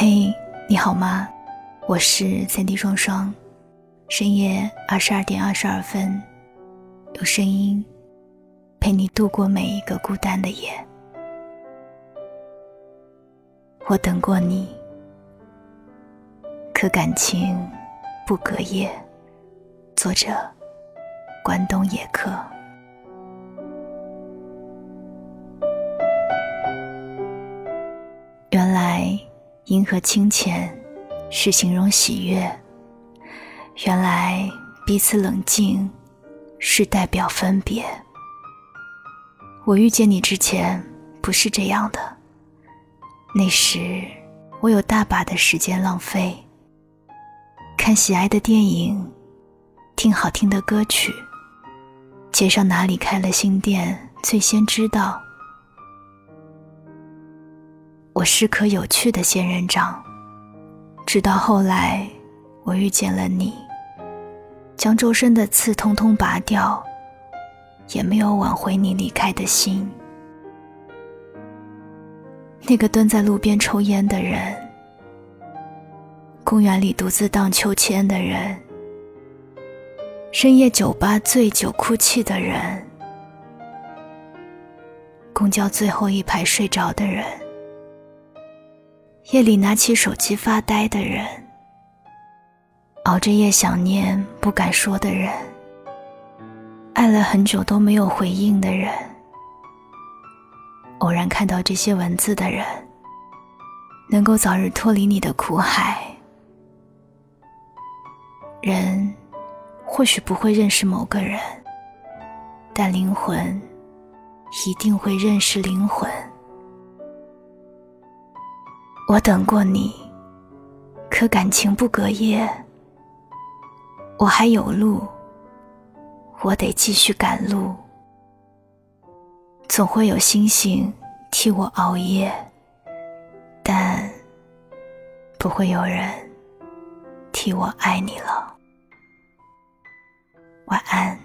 嘿，你好吗？我是三 D 双双，深夜二十二点二十二分，用声音陪你度过每一个孤单的夜。我等过你，可感情不隔夜。作者：关东野客。银河清浅是形容喜悦，原来彼此冷静是代表分别。我遇见你之前不是这样的，那时我有大把的时间浪费，看喜爱的电影，听好听的歌曲，街上哪里开了新店，最先知道。我是棵有趣的仙人掌，直到后来我遇见了你，将周身的刺通通拔掉，也没有挽回你离开的心。那个蹲在路边抽烟的人，公园里独自荡秋千的人，深夜酒吧醉酒哭泣的人，公交最后一排睡着的人。夜里拿起手机发呆的人，熬着夜想念不敢说的人，爱了很久都没有回应的人，偶然看到这些文字的人，能够早日脱离你的苦海。人或许不会认识某个人，但灵魂一定会认识灵魂。我等过你，可感情不隔夜。我还有路，我得继续赶路。总会有星星替我熬夜，但不会有人替我爱你了。晚安，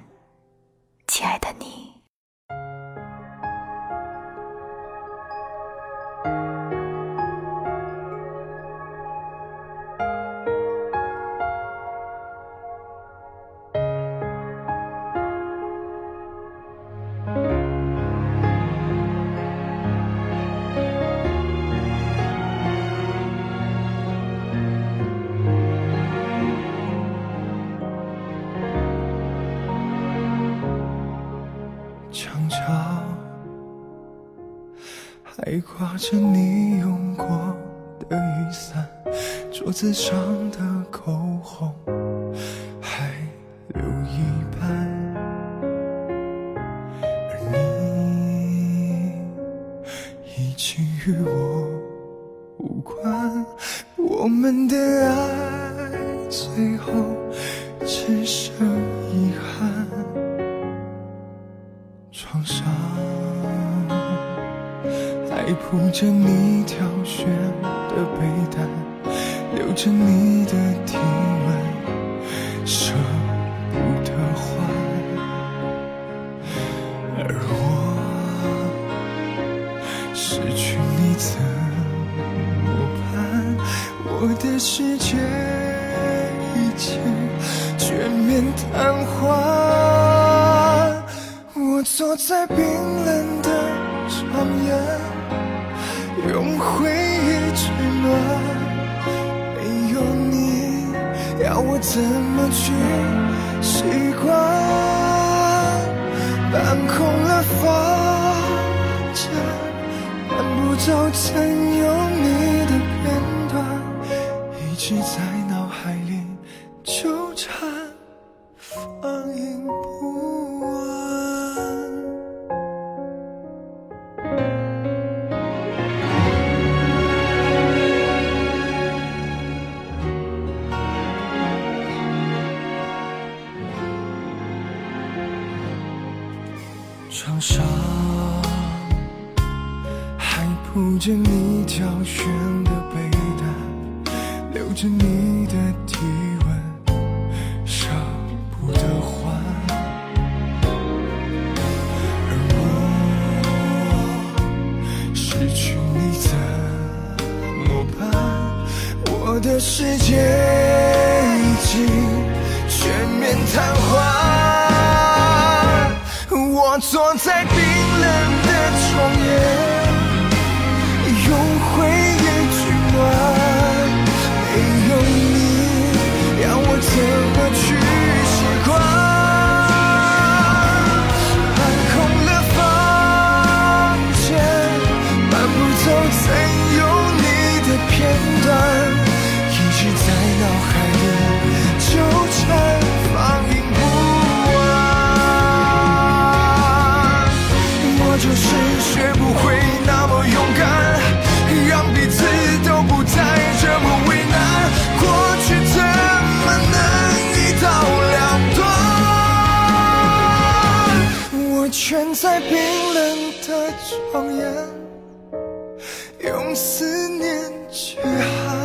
挂着你用过的雨伞，桌子上的口红还留一半，而你已经与我无关，我们的爱最后只剩遗憾，创伤。还铺着你挑选的被单，留着你的体温，舍不得换。而我失去你怎么办？我的世界已经全面瘫痪。我坐在冰冷的长夜。用回忆取暖，没有你，要我怎么去习惯？搬空了房间，搬不走曾有你的片段，一直在。床上还铺着你挑选的被单，留着你的体温，舍不得换。而我失去你怎么办？我的世界已经全面瘫痪。我坐在冰冷的床就是学不会那么勇敢，让彼此都不再这么为难。过去怎么能一刀两断？我蜷在冰冷的床沿，用思念去喊，